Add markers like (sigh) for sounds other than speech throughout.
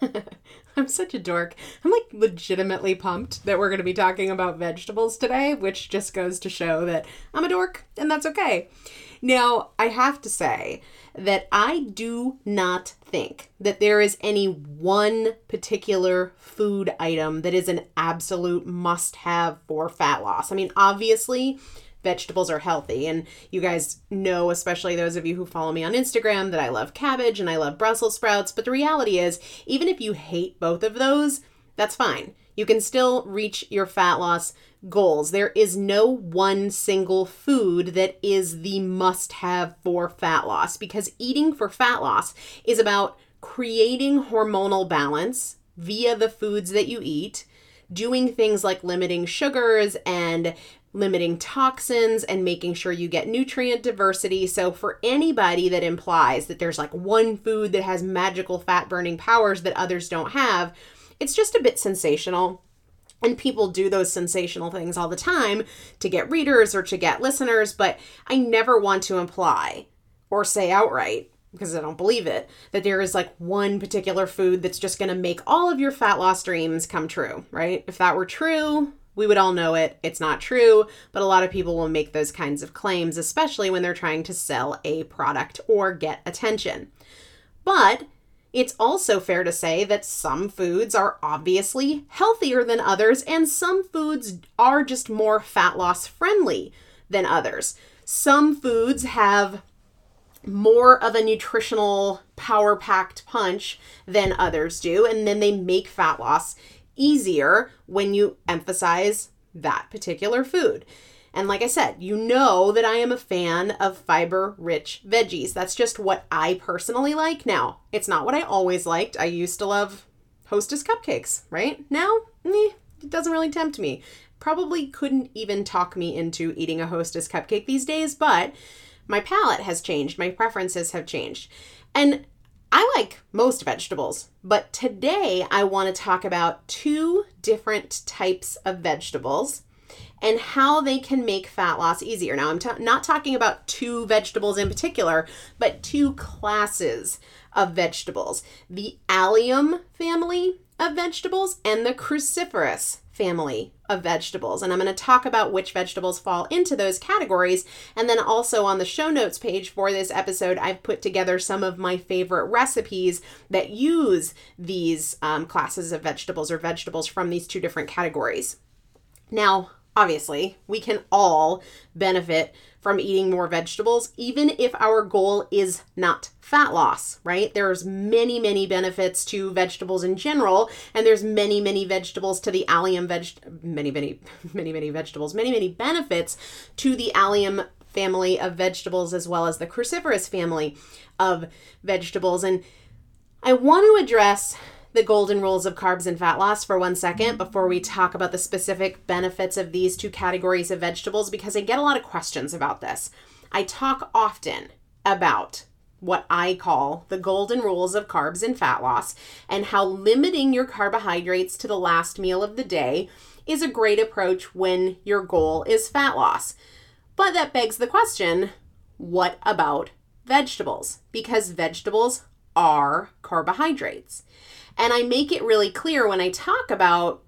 (laughs) I'm such a dork. I'm like legitimately pumped that we're going to be talking about vegetables today, which just goes to show that I'm a dork and that's okay. Now, I have to say that I do not think that there is any one particular food item that is an absolute must have for fat loss. I mean, obviously, vegetables are healthy. And you guys know, especially those of you who follow me on Instagram, that I love cabbage and I love Brussels sprouts. But the reality is, even if you hate both of those, that's fine. You can still reach your fat loss goals. There is no one single food that is the must have for fat loss because eating for fat loss is about creating hormonal balance via the foods that you eat, doing things like limiting sugars and limiting toxins and making sure you get nutrient diversity. So, for anybody that implies that there's like one food that has magical fat burning powers that others don't have, it's just a bit sensational. And people do those sensational things all the time to get readers or to get listeners, but I never want to imply or say outright because I don't believe it, that there is like one particular food that's just going to make all of your fat loss dreams come true, right? If that were true, we would all know it. It's not true, but a lot of people will make those kinds of claims, especially when they're trying to sell a product or get attention. But it's also fair to say that some foods are obviously healthier than others, and some foods are just more fat loss friendly than others. Some foods have more of a nutritional power packed punch than others do, and then they make fat loss easier when you emphasize that particular food. And like I said, you know that I am a fan of fiber rich veggies. That's just what I personally like. Now, it's not what I always liked. I used to love Hostess cupcakes, right? Now, eh, it doesn't really tempt me. Probably couldn't even talk me into eating a Hostess cupcake these days, but my palate has changed. My preferences have changed. And I like most vegetables, but today I want to talk about two different types of vegetables and how they can make fat loss easier. Now, I'm t- not talking about two vegetables in particular, but two classes of vegetables the allium family of vegetables and the cruciferous family of vegetables. And I'm going to talk about which vegetables fall into those categories. And then also on the show notes page for this episode, I've put together some of my favorite recipes that use these um, classes of vegetables or vegetables from these two different categories. Now, obviously, we can all benefit from eating more vegetables, even if our goal is not fat loss, right? There's many, many benefits to vegetables in general, and there's many, many vegetables to the allium veg many, many, (laughs) many, many vegetables, many, many benefits to the allium family of vegetables as well as the cruciferous family of vegetables. And I want to address the golden rules of carbs and fat loss for one second before we talk about the specific benefits of these two categories of vegetables because I get a lot of questions about this. I talk often about what I call the golden rules of carbs and fat loss and how limiting your carbohydrates to the last meal of the day is a great approach when your goal is fat loss. But that begs the question what about vegetables? Because vegetables are carbohydrates. And I make it really clear when I talk about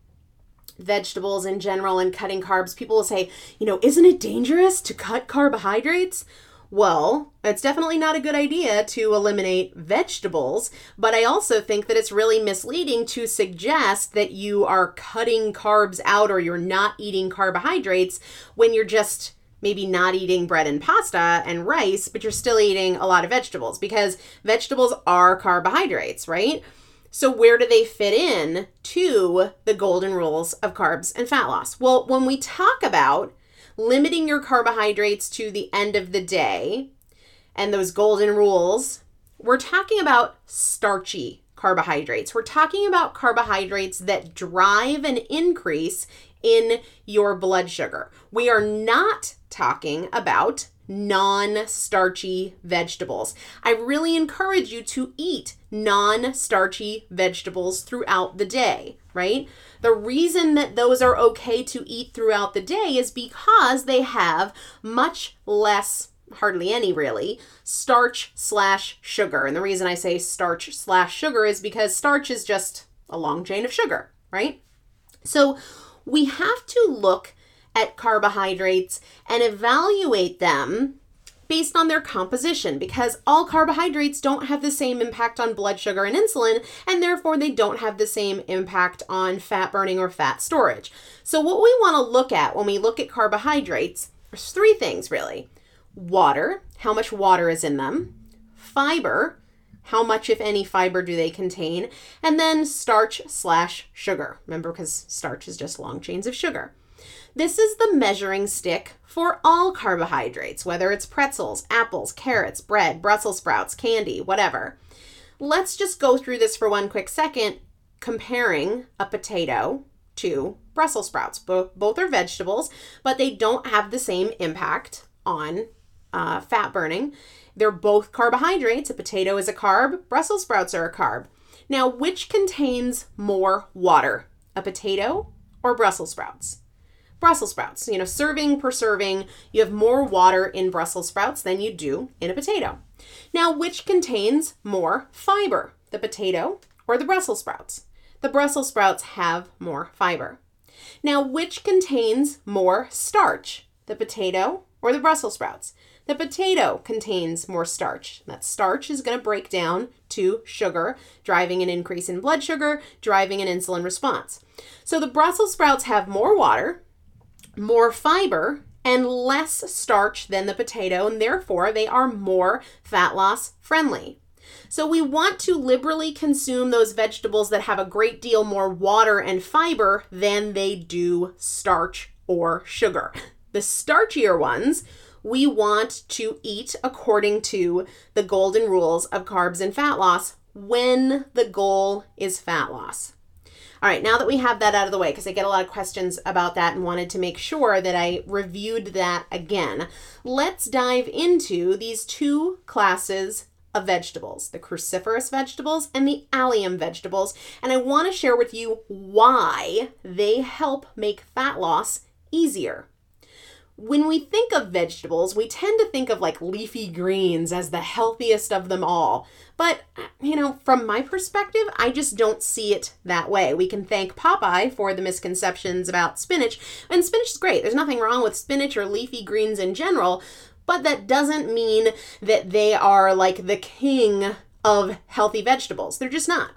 vegetables in general and cutting carbs. People will say, you know, isn't it dangerous to cut carbohydrates? Well, it's definitely not a good idea to eliminate vegetables, but I also think that it's really misleading to suggest that you are cutting carbs out or you're not eating carbohydrates when you're just maybe not eating bread and pasta and rice, but you're still eating a lot of vegetables because vegetables are carbohydrates, right? So, where do they fit in to the golden rules of carbs and fat loss? Well, when we talk about limiting your carbohydrates to the end of the day and those golden rules, we're talking about starchy carbohydrates. We're talking about carbohydrates that drive an increase in your blood sugar. We are not talking about non starchy vegetables. I really encourage you to eat non starchy vegetables throughout the day, right? The reason that those are okay to eat throughout the day is because they have much less hardly any really starch slash sugar and the reason i say starch slash sugar is because starch is just a long chain of sugar, right? So we have to look at carbohydrates and evaluate them based on their composition because all carbohydrates don't have the same impact on blood sugar and insulin, and therefore they don't have the same impact on fat burning or fat storage. So, what we want to look at when we look at carbohydrates, there's three things really water, how much water is in them, fiber, how much, if any, fiber do they contain, and then starch slash sugar. Remember, because starch is just long chains of sugar. This is the measuring stick for all carbohydrates, whether it's pretzels, apples, carrots, bread, Brussels sprouts, candy, whatever. Let's just go through this for one quick second, comparing a potato to Brussels sprouts. Both, are vegetables, but they don't have the same impact on uh, fat burning. They're both carbohydrates. A potato is a carb, Brussels sprouts are a carb. Now, which contains more water, a potato or Brussels sprouts? Brussels sprouts. You know, serving per serving, you have more water in Brussels sprouts than you do in a potato. Now, which contains more fiber, the potato or the Brussels sprouts? The Brussels sprouts have more fiber. Now, which contains more starch, the potato or the Brussels sprouts? The potato contains more starch. That starch is going to break down to sugar, driving an increase in blood sugar, driving an insulin response. So the Brussels sprouts have more water, more fiber and less starch than the potato, and therefore they are more fat loss friendly. So we want to liberally consume those vegetables that have a great deal more water and fiber than they do starch or sugar. The starchier ones we want to eat according to the golden rules of carbs and fat loss when the goal is fat loss. All right, now that we have that out of the way, because I get a lot of questions about that and wanted to make sure that I reviewed that again, let's dive into these two classes of vegetables the cruciferous vegetables and the allium vegetables. And I want to share with you why they help make fat loss easier when we think of vegetables, we tend to think of like leafy greens as the healthiest of them all. But, you know, from my perspective, I just don't see it that way. We can thank Popeye for the misconceptions about spinach, and spinach is great. There's nothing wrong with spinach or leafy greens in general, but that doesn't mean that they are like the king of healthy vegetables. They're just not.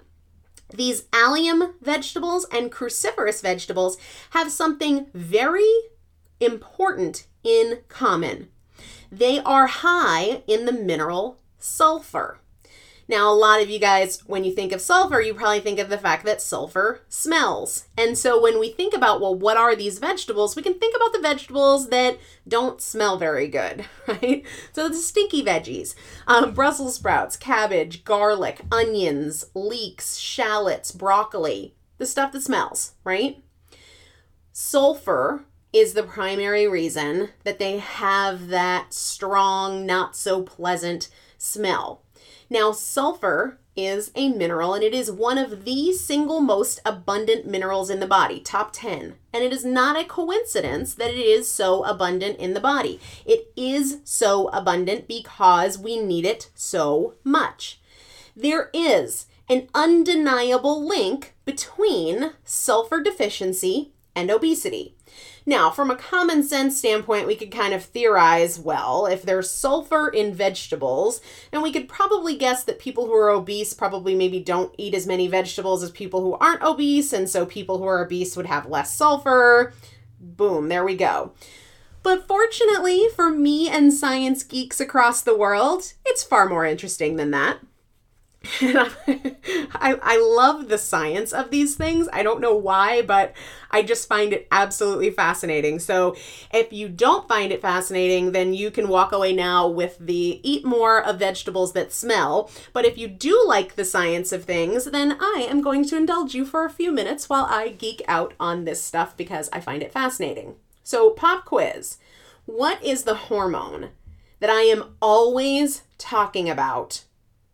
These allium vegetables and cruciferous vegetables have something very important in common. They are high in the mineral sulfur. Now, a lot of you guys, when you think of sulfur, you probably think of the fact that sulfur smells. And so when we think about, well, what are these vegetables? We can think about the vegetables that don't smell very good, (laughs) right? So the stinky veggies, um, Brussels sprouts, cabbage, garlic, onions, leeks, shallots, broccoli, the stuff that smells, right? Sulfur is the primary reason that they have that strong, not so pleasant smell. Now, sulfur is a mineral and it is one of the single most abundant minerals in the body, top 10. And it is not a coincidence that it is so abundant in the body. It is so abundant because we need it so much. There is an undeniable link between sulfur deficiency and obesity. Now, from a common sense standpoint, we could kind of theorize well, if there's sulfur in vegetables, and we could probably guess that people who are obese probably maybe don't eat as many vegetables as people who aren't obese, and so people who are obese would have less sulfur. Boom, there we go. But fortunately for me and science geeks across the world, it's far more interesting than that. (laughs) I, I love the science of these things. I don't know why, but I just find it absolutely fascinating. So, if you don't find it fascinating, then you can walk away now with the eat more of vegetables that smell. But if you do like the science of things, then I am going to indulge you for a few minutes while I geek out on this stuff because I find it fascinating. So, pop quiz What is the hormone that I am always talking about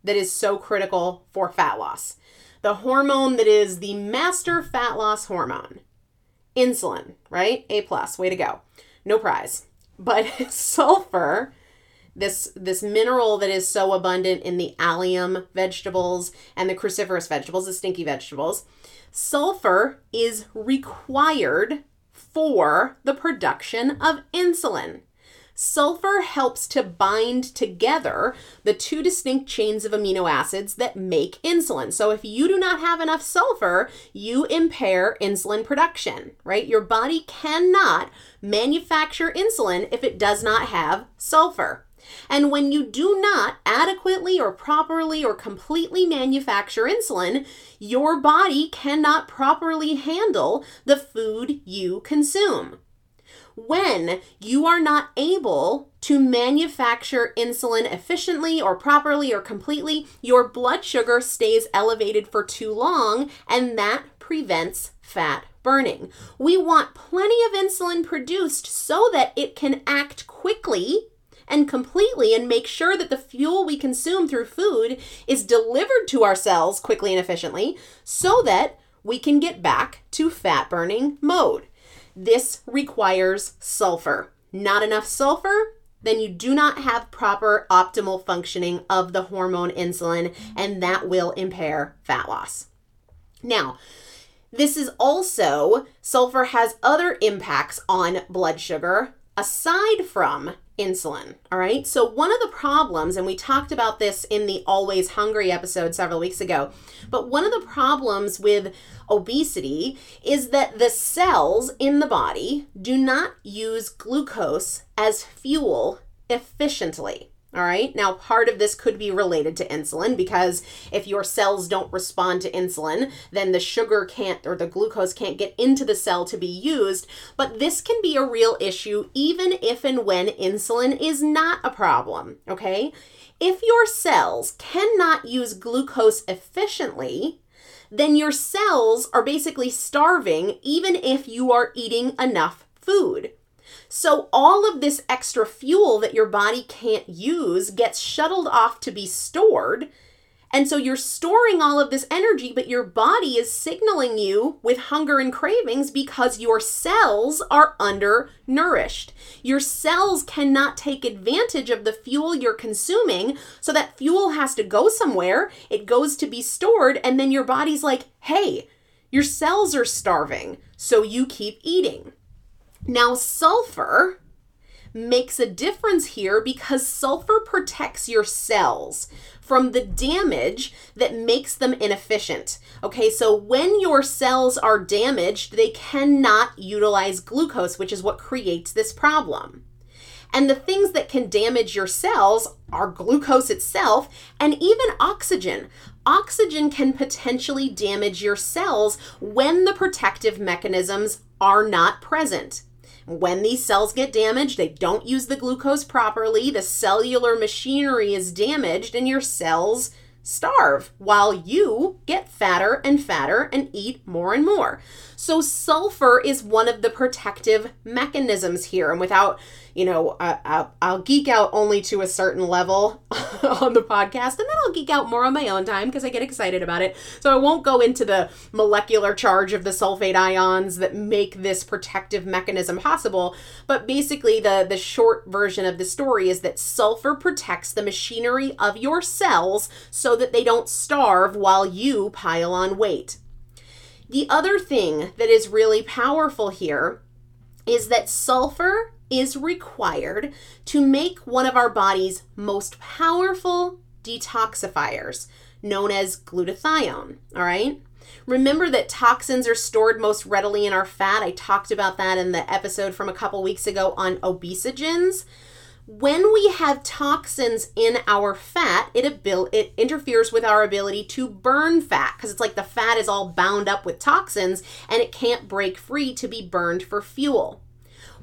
that is so critical for fat loss. The hormone that is the master fat loss hormone. Insulin, right? A plus, way to go. No prize. (laughs) But (laughs) sulfur this this mineral that is so abundant in the allium vegetables and the cruciferous vegetables, the stinky vegetables. Sulfur is required for the production of insulin. Sulfur helps to bind together the two distinct chains of amino acids that make insulin. So, if you do not have enough sulfur, you impair insulin production, right? Your body cannot manufacture insulin if it does not have sulfur. And when you do not adequately or properly or completely manufacture insulin, your body cannot properly handle the food you consume. When you are not able to manufacture insulin efficiently or properly or completely, your blood sugar stays elevated for too long, and that prevents fat burning. We want plenty of insulin produced so that it can act quickly and completely and make sure that the fuel we consume through food is delivered to our cells quickly and efficiently so that we can get back to fat burning mode. This requires sulfur. Not enough sulfur, then you do not have proper optimal functioning of the hormone insulin, and that will impair fat loss. Now, this is also, sulfur has other impacts on blood sugar aside from insulin. All right. So, one of the problems, and we talked about this in the Always Hungry episode several weeks ago, but one of the problems with obesity is that the cells in the body do not use glucose as fuel efficiently. All right. Now, part of this could be related to insulin because if your cells don't respond to insulin, then the sugar can't or the glucose can't get into the cell to be used. But this can be a real issue even if and when insulin is not a problem. Okay. If your cells cannot use glucose efficiently, then your cells are basically starving even if you are eating enough food. So, all of this extra fuel that your body can't use gets shuttled off to be stored. And so you're storing all of this energy, but your body is signaling you with hunger and cravings because your cells are undernourished. Your cells cannot take advantage of the fuel you're consuming, so that fuel has to go somewhere. It goes to be stored, and then your body's like, hey, your cells are starving, so you keep eating. Now, sulfur makes a difference here because sulfur protects your cells from the damage that makes them inefficient. Okay, so when your cells are damaged, they cannot utilize glucose, which is what creates this problem. And the things that can damage your cells are glucose itself and even oxygen. Oxygen can potentially damage your cells when the protective mechanisms are not present. When these cells get damaged, they don't use the glucose properly, the cellular machinery is damaged, and your cells starve while you get fatter and fatter and eat more and more. So, sulfur is one of the protective mechanisms here. And without you know, I'll, I'll geek out only to a certain level (laughs) on the podcast, and then I'll geek out more on my own time because I get excited about it. So I won't go into the molecular charge of the sulfate ions that make this protective mechanism possible. But basically, the, the short version of the story is that sulfur protects the machinery of your cells so that they don't starve while you pile on weight. The other thing that is really powerful here is that sulfur is required to make one of our body's most powerful detoxifiers, known as glutathione. All right? Remember that toxins are stored most readily in our fat. I talked about that in the episode from a couple weeks ago on obesogens. When we have toxins in our fat, it abil- it interferes with our ability to burn fat because it's like the fat is all bound up with toxins and it can't break free to be burned for fuel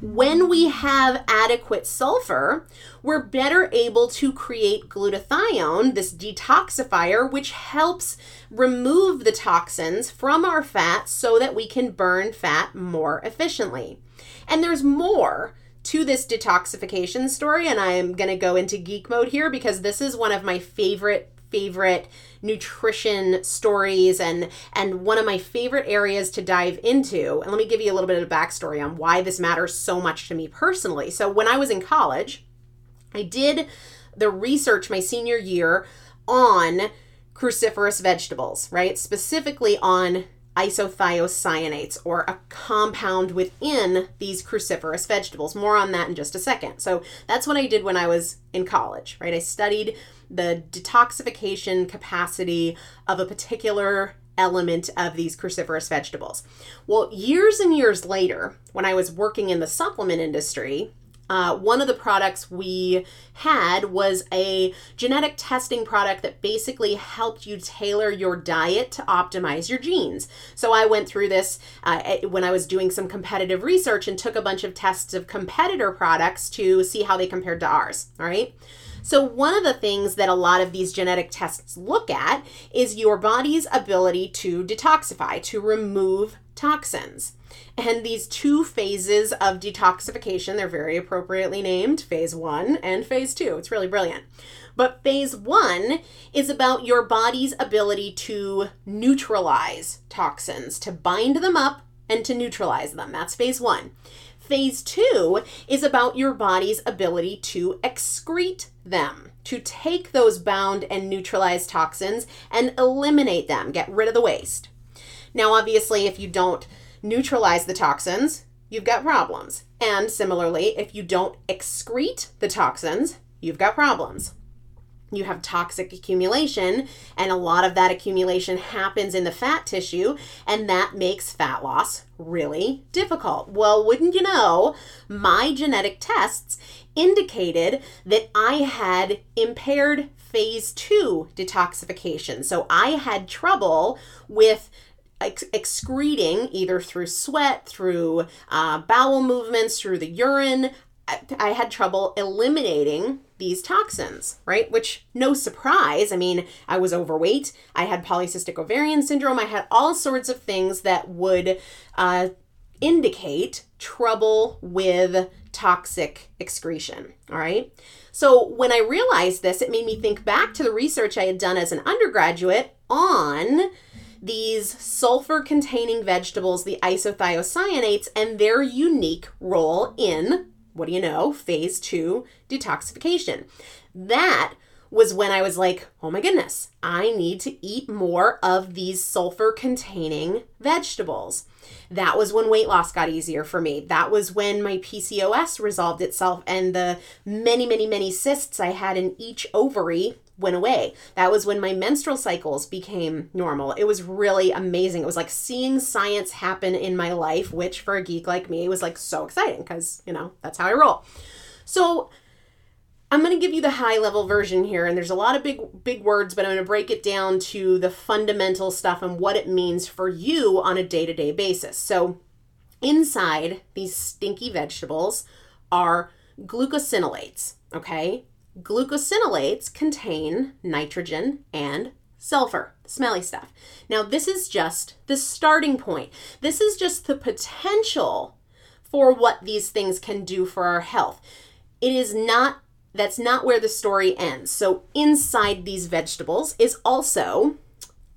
when we have adequate sulfur, we're better able to create glutathione, this detoxifier, which helps remove the toxins from our fat so that we can burn fat more efficiently. And there's more to this detoxification story, and I'm going to go into geek mode here because this is one of my favorite favorite nutrition stories and and one of my favorite areas to dive into and let me give you a little bit of backstory on why this matters so much to me personally so when i was in college I did the research my senior year on cruciferous vegetables, right? Specifically on isothiocyanates or a compound within these cruciferous vegetables. More on that in just a second. So that's what I did when I was in college, right? I studied the detoxification capacity of a particular element of these cruciferous vegetables. Well, years and years later, when I was working in the supplement industry, uh, one of the products we had was a genetic testing product that basically helped you tailor your diet to optimize your genes. So I went through this uh, when I was doing some competitive research and took a bunch of tests of competitor products to see how they compared to ours. All right. So, one of the things that a lot of these genetic tests look at is your body's ability to detoxify, to remove toxins. And these two phases of detoxification, they're very appropriately named phase one and phase two. It's really brilliant. But phase one is about your body's ability to neutralize toxins, to bind them up and to neutralize them. That's phase one. Phase two is about your body's ability to excrete them, to take those bound and neutralized toxins and eliminate them, get rid of the waste. Now, obviously, if you don't neutralize the toxins, you've got problems. And similarly, if you don't excrete the toxins, you've got problems you have toxic accumulation, and a lot of that accumulation happens in the fat tissue, and that makes fat loss really difficult. Well, wouldn't you know, my genetic tests indicated that I had impaired phase two detoxification. So I had trouble with ex- excreting either through sweat, through uh, bowel movements, through the urine. I had trouble eliminating these toxins, right? Which, no surprise. I mean, I was overweight. I had polycystic ovarian syndrome. I had all sorts of things that would uh, indicate trouble with toxic excretion, all right? So, when I realized this, it made me think back to the research I had done as an undergraduate on these sulfur containing vegetables, the isothiocyanates, and their unique role in what do you know, phase two detoxification. That was when I was like, oh my goodness, I need to eat more of these sulfur containing vegetables. That was when weight loss got easier for me. That was when my PCOS resolved itself and the many, many, many cysts I had in each ovary went away. That was when my menstrual cycles became normal. It was really amazing. It was like seeing science happen in my life, which for a geek like me was like so exciting because, you know, that's how I roll. So, I'm going to give you the high level version here and there's a lot of big big words but I'm going to break it down to the fundamental stuff and what it means for you on a day-to-day basis. So, inside these stinky vegetables are glucosinolates, okay? Glucosinolates contain nitrogen and sulfur, smelly stuff. Now, this is just the starting point. This is just the potential for what these things can do for our health. It is not, that's not where the story ends. So, inside these vegetables is also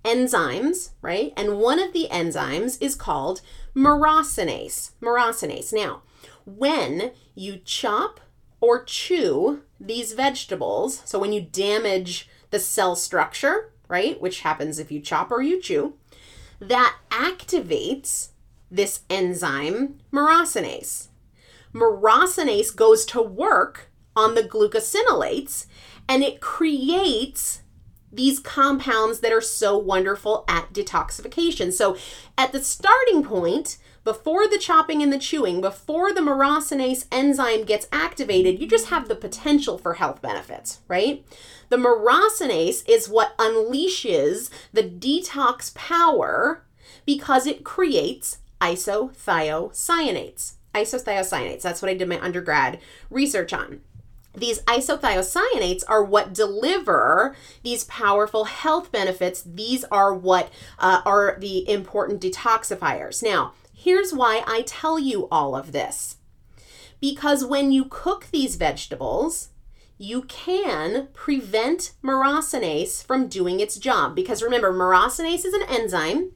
enzymes, right? And one of the enzymes is called myrosinase. Myrosinase. Now, when you chop or chew these vegetables, so when you damage the cell structure, right, which happens if you chop or you chew, that activates this enzyme myrosinase. Myrosinase goes to work on the glucosinolates and it creates these compounds that are so wonderful at detoxification. So, at the starting point, before the chopping and the chewing, before the myrosinase enzyme gets activated, you just have the potential for health benefits, right? The myrosinase is what unleashes the detox power because it creates isothiocyanates. Isothiocyanates, that's what I did my undergrad research on. These isothiocyanates are what deliver these powerful health benefits. These are what uh, are the important detoxifiers. Now, Here's why I tell you all of this. Because when you cook these vegetables, you can prevent myrosinase from doing its job. Because remember, myrosinase is an enzyme,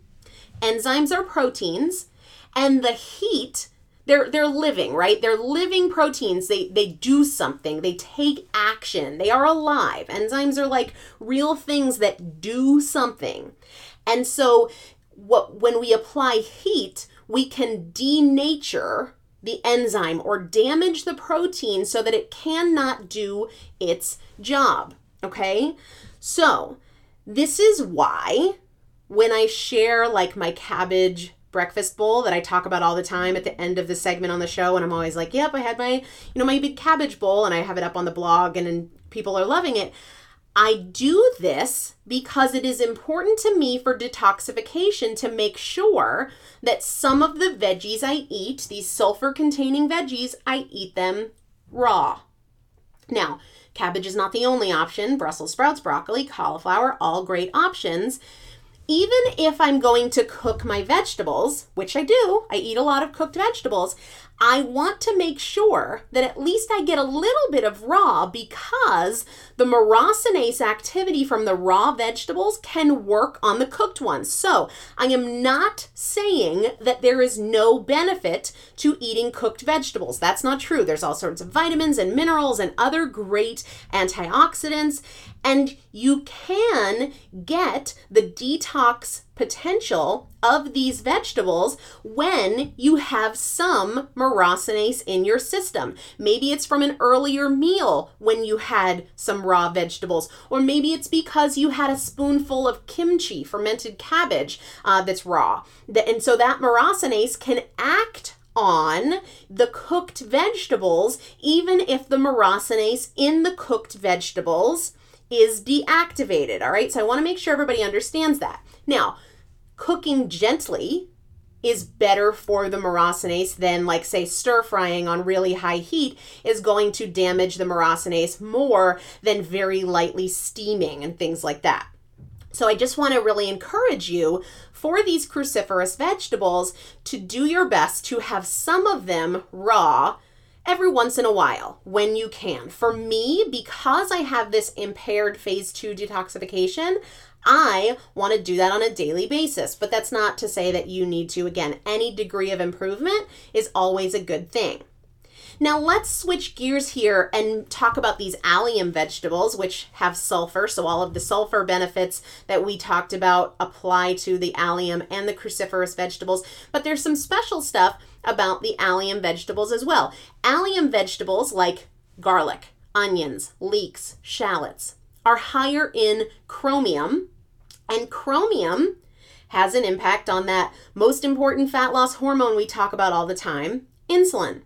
enzymes are proteins, and the heat they're they're living, right? They're living proteins. They they do something. They take action. They are alive. Enzymes are like real things that do something. And so what when we apply heat, we can denature the enzyme or damage the protein so that it cannot do its job. Okay? So, this is why when I share like my cabbage breakfast bowl that I talk about all the time at the end of the segment on the show and I'm always like, "Yep, I had my, you know, my big cabbage bowl and I have it up on the blog and, and people are loving it." I do this because it is important to me for detoxification to make sure that some of the veggies I eat, these sulfur containing veggies, I eat them raw. Now, cabbage is not the only option. Brussels sprouts, broccoli, cauliflower, all great options even if I'm going to cook my vegetables, which I do, I eat a lot of cooked vegetables, I want to make sure that at least I get a little bit of raw because the myrosinase activity from the raw vegetables can work on the cooked ones. So I am not saying that there is no benefit to eating cooked vegetables. That's not true. There's all sorts of vitamins and minerals and other great antioxidants. And you can get the detox potential of these vegetables when you have some myrosinase in your system. Maybe it's from an earlier meal when you had some raw vegetables, or maybe it's because you had a spoonful of kimchi, fermented cabbage, uh, that's raw. And so that myrosinase can act on the cooked vegetables, even if the myrosinase in the cooked vegetables is deactivated. All right, so I want to make sure everybody understands that. Now, cooking gently is better for the myrosinase than, like, say, stir frying on really high heat is going to damage the myrosinase more than very lightly steaming and things like that. So, I just want to really encourage you for these cruciferous vegetables to do your best to have some of them raw every once in a while when you can. For me, because I have this impaired phase two detoxification, I want to do that on a daily basis. But that's not to say that you need to. Again, any degree of improvement is always a good thing. Now let's switch gears here and talk about these allium vegetables, which have sulfur. So all of the sulfur benefits that we talked about apply to the allium and the cruciferous vegetables. But there's some special stuff about the allium vegetables as well. Allium vegetables like garlic, onions, leeks, shallots are higher in chromium, and chromium has an impact on that most important fat loss hormone we talk about all the time, insulin.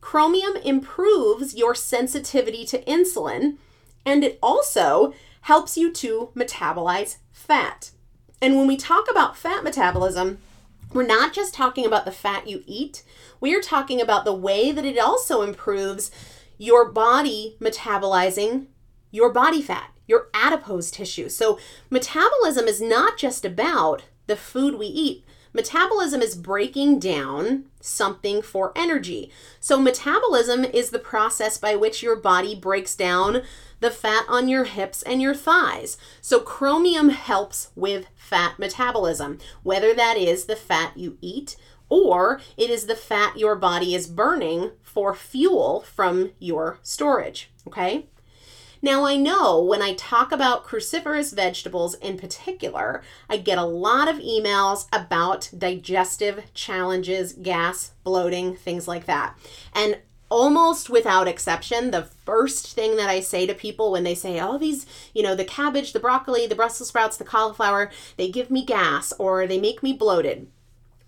Chromium improves your sensitivity to insulin and it also helps you to metabolize fat. And when we talk about fat metabolism, we're not just talking about the fat you eat, we are talking about the way that it also improves your body metabolizing your body fat, your adipose tissue. So, metabolism is not just about the food we eat, Metabolism is breaking down something for energy. So, metabolism is the process by which your body breaks down the fat on your hips and your thighs. So, chromium helps with fat metabolism, whether that is the fat you eat or it is the fat your body is burning for fuel from your storage. Okay? Now, I know when I talk about cruciferous vegetables in particular, I get a lot of emails about digestive challenges, gas, bloating, things like that. And almost without exception, the first thing that I say to people when they say, oh, these, you know, the cabbage, the broccoli, the Brussels sprouts, the cauliflower, they give me gas or they make me bloated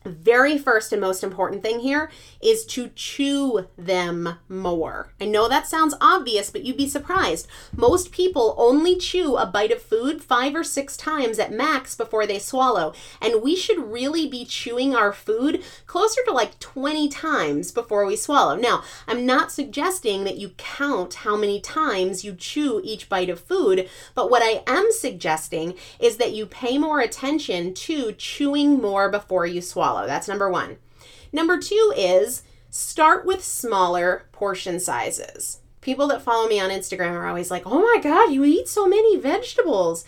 very first and most important thing here is to chew them more. I know that sounds obvious, but you'd be surprised. Most people only chew a bite of food five or six times at max before they swallow, and we should really be chewing our food closer to like 20 times before we swallow. Now, I'm not suggesting that you count how many times you chew each bite of food, but what I am suggesting is that you pay more attention to chewing more before you swallow follow. That's number one. Number two is start with smaller portion sizes. People that follow me on Instagram are always like, oh my God, you eat so many vegetables.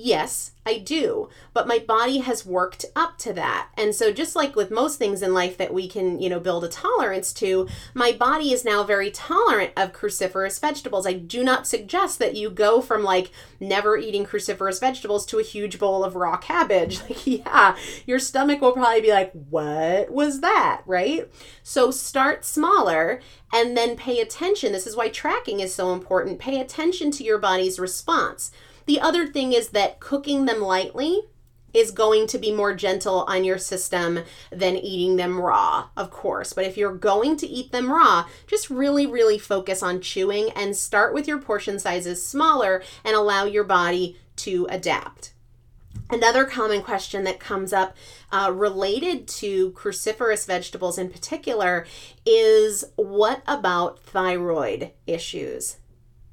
Yes, I do, but my body has worked up to that. And so just like with most things in life that we can, you know, build a tolerance to, my body is now very tolerant of cruciferous vegetables. I do not suggest that you go from like never eating cruciferous vegetables to a huge bowl of raw cabbage. (laughs) Like, yeah, your stomach will probably be like, "What was that?" right? So start smaller and then pay attention. This is why tracking is so important. Pay attention to your body's response. The other thing is that cooking them lightly is going to be more gentle on your system than eating them raw, of course. But if you're going to eat them raw, just really, really focus on chewing and start with your portion sizes smaller and allow your body to adapt. Another common question that comes up uh, related to cruciferous vegetables in particular is what about thyroid issues?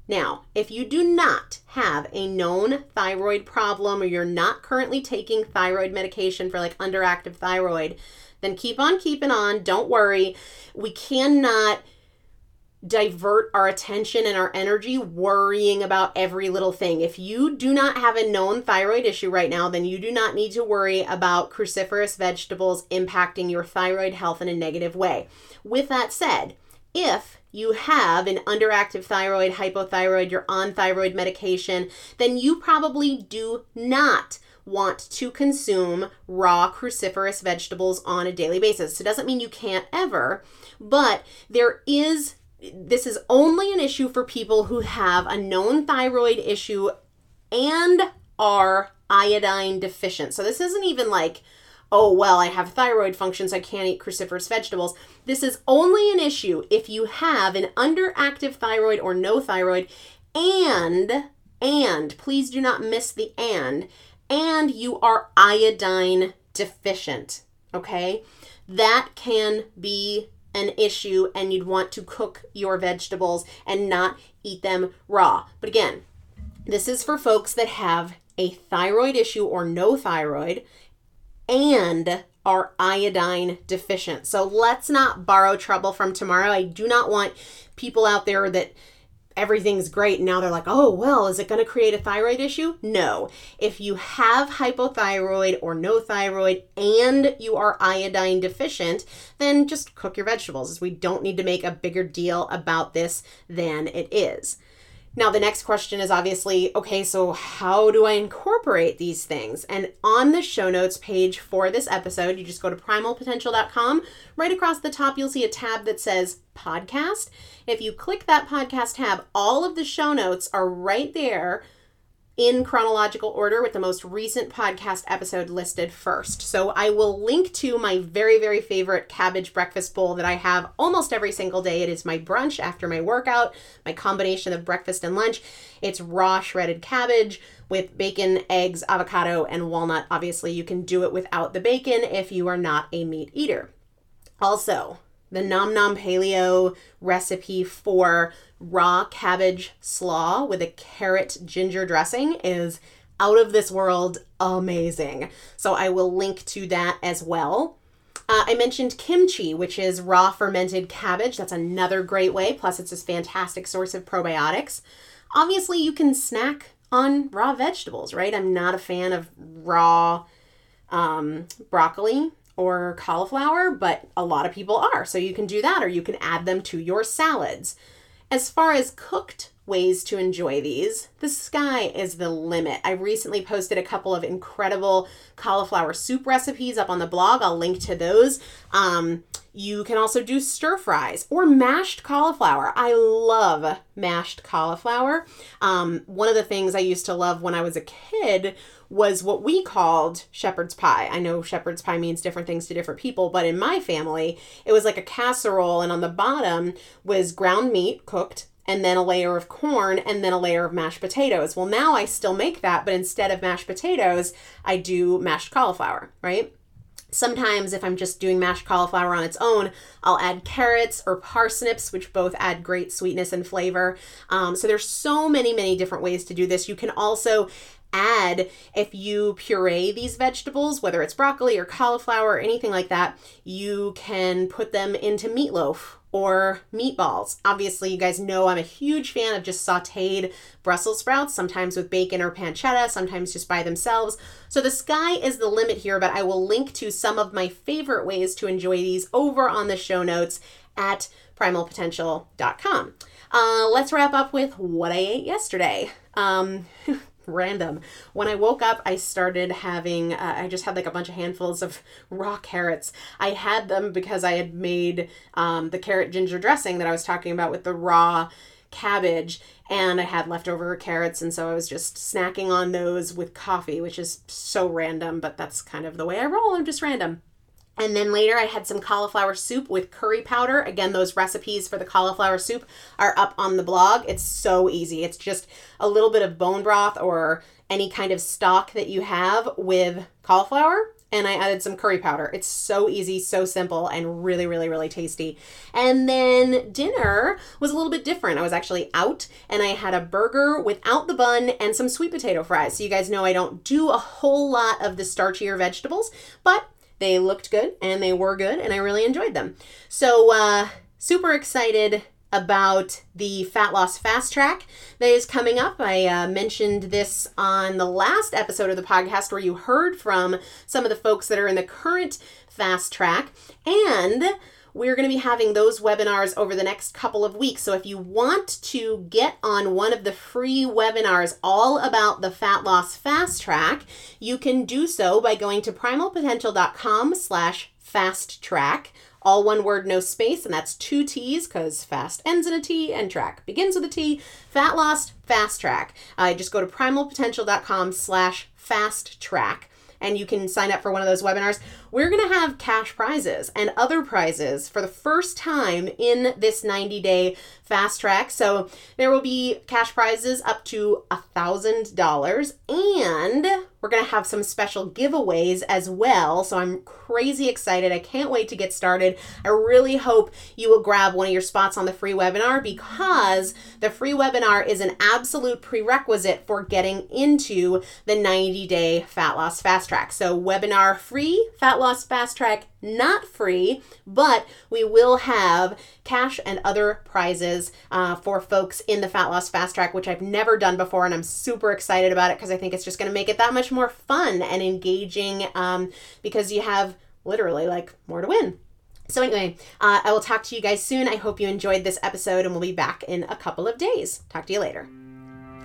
Now, if you do not have a known thyroid problem or you're not currently taking thyroid medication for like underactive thyroid, then keep on keeping on. Don't worry. We cannot divert our attention and our energy worrying about every little thing. If you do not have a known thyroid issue right now, then you do not need to worry about cruciferous vegetables impacting your thyroid health in a negative way. With that said, if you have an underactive thyroid, hypothyroid, you're on thyroid medication, then you probably do not want to consume raw cruciferous vegetables on a daily basis. So it doesn't mean you can't ever, but there is this is only an issue for people who have a known thyroid issue and are iodine deficient. So this isn't even like oh, well, I have thyroid functions, I can't eat cruciferous vegetables. This is only an issue if you have an underactive thyroid or no thyroid, and, and, please do not miss the and, and you are iodine deficient, okay? That can be an issue, and you'd want to cook your vegetables and not eat them raw. But again, this is for folks that have a thyroid issue or no thyroid and are iodine deficient. So let's not borrow trouble from tomorrow. I do not want people out there that everything's great and now they're like, oh, well, is it going to create a thyroid issue? No. If you have hypothyroid or no thyroid and you are iodine deficient, then just cook your vegetables. We don't need to make a bigger deal about this than it is. Now, the next question is obviously okay, so how do I incorporate these things? And on the show notes page for this episode, you just go to primalpotential.com. Right across the top, you'll see a tab that says podcast. If you click that podcast tab, all of the show notes are right there in chronological order with the most recent podcast episode listed first. So I will link to my very, very favorite cabbage breakfast bowl that I have almost every single day. It is my brunch after my workout, my combination of breakfast and lunch. It's raw shredded cabbage with bacon, eggs, avocado, and walnut. Obviously, you can do it without the bacon if you are not a meat eater. Also, the Nom Nom Paleo recipe for raw cabbage slaw with a carrot ginger dressing is out of this world amazing. So I will link to that as well. Uh, I mentioned kimchi, which is raw fermented cabbage. That's another great way. Plus, it's a fantastic source of probiotics. Obviously, you can snack on raw vegetables, right? I'm not a fan of raw um, broccoli or cauliflower, but a lot of people are. So you can do that, or you can add them to your salads. As far as cooked ways to enjoy these, the sky is the limit. I recently posted a couple of incredible cauliflower soup recipes up on the blog. I'll link to those. Um, you can also do stir fries or mashed cauliflower. I love mashed cauliflower. Um, one of the things I used to love when I was a kid was what we called shepherd's pie. I know shepherd's pie means different things to different people, but in my family, it was like a casserole, and on the bottom was ground meat cooked and then a layer of corn and then a layer of mashed potatoes. Well, now I still make that, but instead of mashed potatoes, I do mashed cauliflower, right? Sometimes, if I'm just doing mashed cauliflower on its own, I'll add carrots or parsnips, which both add great sweetness and flavor. Um, so there's so many, many different ways to do this. You can also add if you puree these vegetables, whether it's broccoli or cauliflower or anything like that, you can put them into meatloaf or meatballs. Obviously, you guys know I'm a huge fan of just sauteed Brussels sprouts, sometimes with bacon or pancetta, sometimes just by themselves. So the sky is the limit here, but I will link to some of my favorite ways to enjoy these over on the show notes at primalpotential.com. Uh, let's wrap up with what I ate yesterday. Um, (laughs) random. When I woke up, I started having, uh, I just had like a bunch of handfuls of (laughs) raw carrots. I had them because I had made um, the carrot ginger dressing that I was talking about with the raw cabbage and I had leftover carrots and so I was just snacking on those with coffee, which is so random, but that's kind of the way I roll. I'm just random. And then later I had some cauliflower soup with curry powder. Again, those recipes for the cauliflower soup are up on the blog. It's so easy. It's just a little bit of bone broth or any kind of stock that you have with cauliflower. And I added some curry powder. It's so easy, so simple, and really, really, really tasty. And then dinner was a little bit different. I was actually out and I had a burger without the bun and some sweet potato fries. So you guys know I don't do a whole lot of the starchier vegetables, but they looked good and they were good, and I really enjoyed them. So, uh, super excited about the fat loss fast track that is coming up. I uh, mentioned this on the last episode of the podcast where you heard from some of the folks that are in the current fast track. And we're going to be having those webinars over the next couple of weeks. So if you want to get on one of the free webinars all about the fat loss fast track, you can do so by going to primalpotential.com slash fast track all one word, no space, and that's two T's because fast ends in a T and track begins with a T. Fat loss, fast track. Uh, just go to primalpotential.com slash fast track and you can sign up for one of those webinars. We're going to have cash prizes and other prizes for the first time in this 90 day fast track. So there will be cash prizes up to a $1,000 and we're going to have some special giveaways as well. So I'm crazy excited. I can't wait to get started. I really hope you will grab one of your spots on the free webinar because the free webinar is an absolute prerequisite for getting into the 90 day fat loss fast track. So, webinar free, fat loss fast track not free, but we will have cash and other prizes uh, for folks in the Fat Loss Fast Track, which I've never done before, and I'm super excited about it because I think it's just going to make it that much more fun and engaging um, because you have literally like more to win. So, anyway, uh, I will talk to you guys soon. I hope you enjoyed this episode, and we'll be back in a couple of days. Talk to you later.